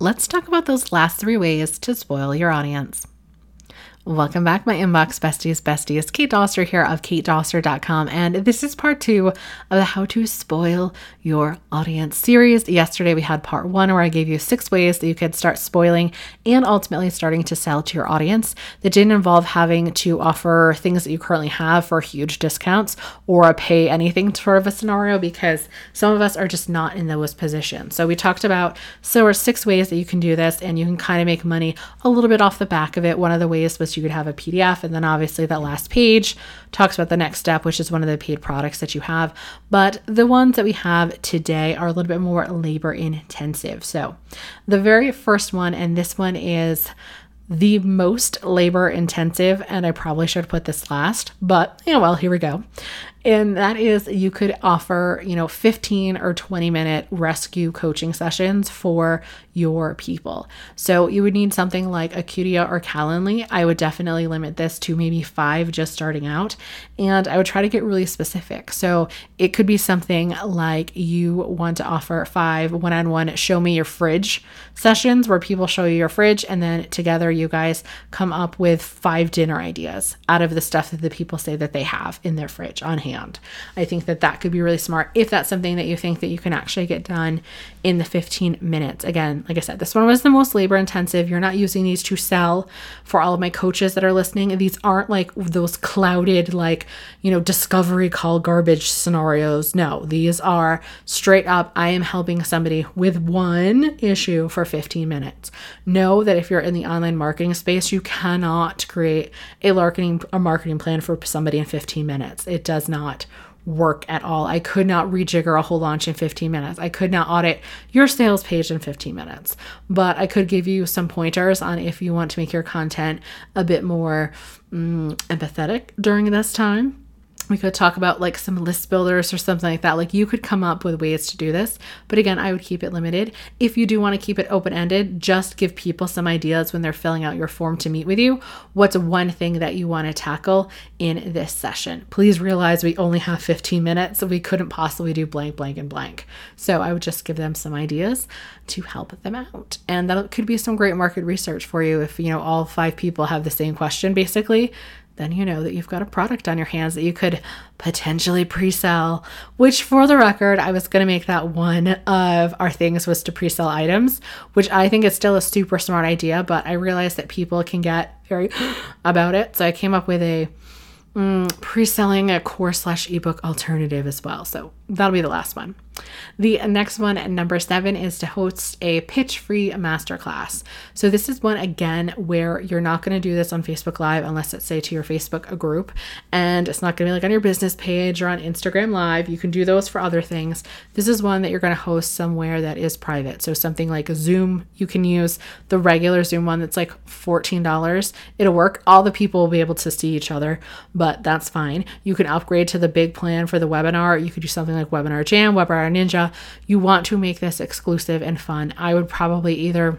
let's talk about those last three ways to spoil your audience. Welcome back, my inbox besties, besties. Kate Doster here of katedoster.com, and this is part two of the How to Spoil Your Audience series. Yesterday, we had part one where I gave you six ways that you could start spoiling and ultimately starting to sell to your audience that didn't involve having to offer things that you currently have for huge discounts or pay anything sort of a scenario because some of us are just not in those positions. So, we talked about so are six ways that you can do this, and you can kind of make money a little bit off the back of it. One of the ways was you could have a PDF. And then obviously that last page talks about the next step, which is one of the paid products that you have. But the ones that we have today are a little bit more labor intensive. So the very first one, and this one is the most labor intensive, and I probably should put this last, but yeah, well, here we go and that is you could offer you know 15 or 20 minute rescue coaching sessions for your people. So you would need something like acuity or calendly. I would definitely limit this to maybe five just starting out. And i would try to get really specific. So it could be something like you want to offer five one-on-one show me your fridge sessions where people show you your fridge and then together you guys come up with five dinner ideas out of the stuff that the people say that they have in their fridge on hand hand. I think that that could be really smart if that's something that you think that you can actually get done in the 15 minutes. Again, like I said, this one was the most labor intensive. You're not using these to sell for all of my coaches that are listening. These aren't like those clouded, like, you know, discovery call garbage scenarios. No, these are straight up, I am helping somebody with one issue for 15 minutes. Know that if you're in the online marketing space, you cannot create a marketing a marketing plan for somebody in 15 minutes. It does not not work at all. I could not rejigger a whole launch in 15 minutes. I could not audit your sales page in 15 minutes. But I could give you some pointers on if you want to make your content a bit more mm, empathetic during this time we could talk about like some list builders or something like that. Like you could come up with ways to do this. But again, I would keep it limited. If you do want to keep it open ended, just give people some ideas when they're filling out your form to meet with you. What's one thing that you want to tackle in this session? Please realize we only have 15 minutes, so we couldn't possibly do blank, blank, and blank. So I would just give them some ideas to help them out. And that could be some great market research for you if, you know, all five people have the same question basically then you know that you've got a product on your hands that you could potentially pre-sell which for the record i was going to make that one of our things was to pre-sell items which i think is still a super smart idea but i realized that people can get very about it. So i came up with a mm, pre-selling a course slash ebook alternative as well. So that'll be the last one the next one, number seven, is to host a pitch free masterclass. So, this is one again where you're not going to do this on Facebook Live unless it's, say, to your Facebook group, and it's not going to be like on your business page or on Instagram Live. You can do those for other things. This is one that you're going to host somewhere that is private. So, something like Zoom, you can use the regular Zoom one that's like $14. It'll work. All the people will be able to see each other, but that's fine. You can upgrade to the big plan for the webinar. You could do something like Webinar Jam, Webinar Ninja, you want to make this exclusive and fun. I would probably either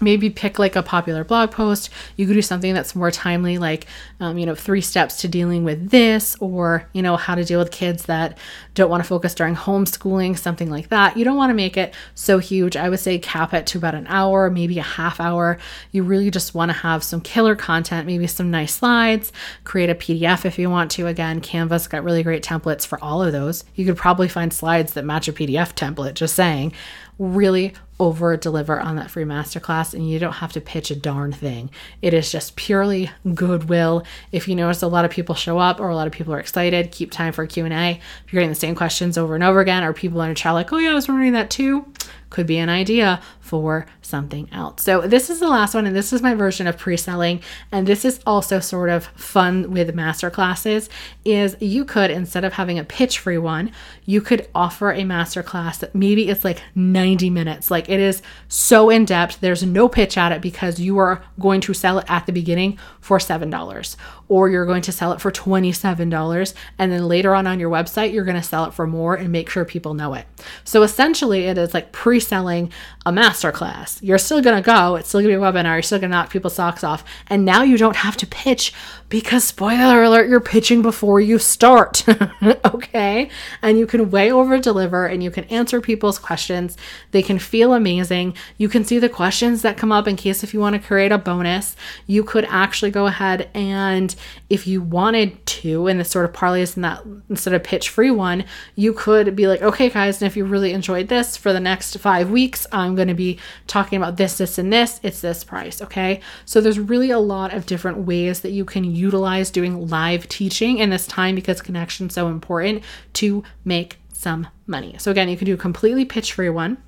maybe pick like a popular blog post. You could do something that's more timely like um, you know three steps to dealing with this or you know how to deal with kids that don't want to focus during homeschooling something like that. You don't want to make it so huge. I would say cap it to about an hour maybe a half hour. You really just want to have some killer content maybe some nice slides. Create a pdf if you want to. Again canva's got really great templates for all of those. You could probably find slides that match a pdf template just saying. Really over deliver on that free masterclass and you don't have to pitch a darn thing. It is just purely goodwill. If you notice a lot of people show up or a lot of people are excited, keep time for Q&A. If you're getting the same questions over and over again or people in a chat like, "Oh yeah, I was wondering that too." Could be an idea for something else. So this is the last one and this is my version of pre-selling and this is also sort of fun with masterclasses is you could instead of having a pitch free one, you could offer a masterclass that maybe it's like 90 minutes. Like it is so in depth. There's no pitch at it because you are going to sell it at the beginning for $7 or you're going to sell it for $27 and then later on on your website you're going to sell it for more and make sure people know it. So essentially it is like pre-selling a masterclass. You're still going to go, it's still going to be a webinar, you're still going to knock people's socks off and now you don't have to pitch Because, spoiler alert, you're pitching before you start. okay. And you can way over deliver and you can answer people's questions. They can feel amazing. You can see the questions that come up in case if you want to create a bonus. You could actually go ahead and, if you wanted to, in this sort of parlays in that instead of pitch free one, you could be like, okay, guys, and if you really enjoyed this for the next five weeks, I'm going to be talking about this, this, and this. It's this price. Okay. So there's really a lot of different ways that you can utilize doing live teaching in this time because connection's so important to make some money. So again, you can do a completely pitch free one,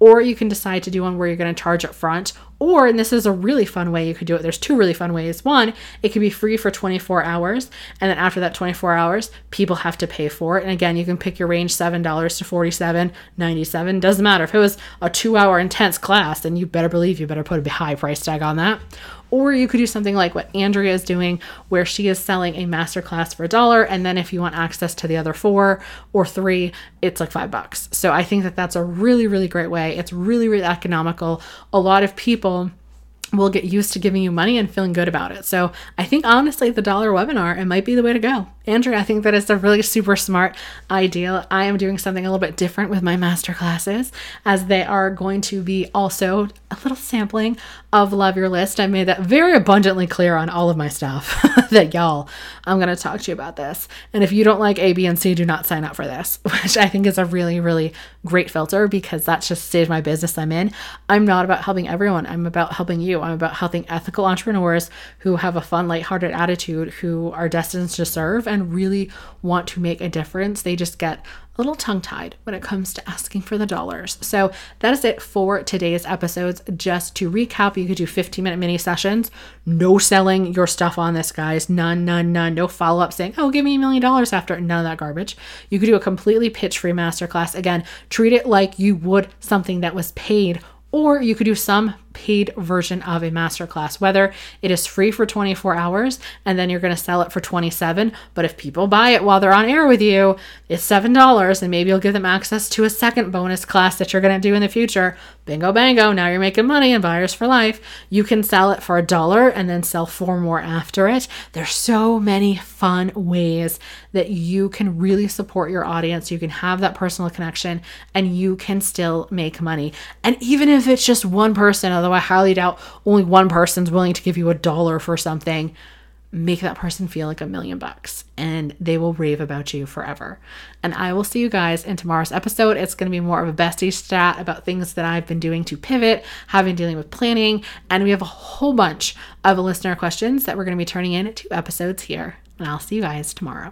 or you can decide to do one where you're going to charge up front or and this is a really fun way you could do it there's two really fun ways. One it can be free for 24 hours and then after that 24 hours people have to pay for it. And again you can pick your range $7 to $47.97 doesn't matter. If it was a two hour intense class then you better believe you better put a high price tag on that or you could do something like what Andrea is doing, where she is selling a masterclass for a dollar. And then if you want access to the other four or three, it's like five bucks. So I think that that's a really, really great way. It's really, really economical. A lot of people will get used to giving you money and feeling good about it. So I think honestly, the dollar webinar, it might be the way to go. Andrew, I think that is a really super smart idea. I am doing something a little bit different with my master classes as they are going to be also a little sampling of Love Your List. I made that very abundantly clear on all of my stuff that y'all, I'm going to talk to you about this. And if you don't like A, B, and C, do not sign up for this, which I think is a really, really great filter because that's just the stage my business I'm in. I'm not about helping everyone. I'm about helping you. I'm about helping ethical entrepreneurs who have a fun, lighthearted attitude, who are destined to serve and really want to make a difference, they just get a little tongue tied when it comes to asking for the dollars. So that is it for today's episodes. Just to recap, you could do 15 minute mini sessions. No selling your stuff on this, guys. None, none, none. No follow up saying, oh, give me a million dollars after. None of that garbage. You could do a completely pitch free masterclass. Again, treat it like you would something that was paid or you could do some paid version of a masterclass, whether it is free for 24 hours and then you're going to sell it for 27. But if people buy it while they're on air with you, it's $7 and maybe you'll give them access to a second bonus class that you're going to do in the future. Bingo, bango. Now you're making money and buyers for life. You can sell it for a dollar and then sell four more after it. There's so many fun ways that you can really support your audience. You can have that personal connection and you can still make money. And even if it's just one person, although I highly doubt only one person's willing to give you a dollar for something, make that person feel like a million bucks and they will rave about you forever. And I will see you guys in tomorrow's episode. It's going to be more of a bestie stat about things that I've been doing to pivot, having dealing with planning, and we have a whole bunch of listener questions that we're going to be turning in to episodes here. And I'll see you guys tomorrow.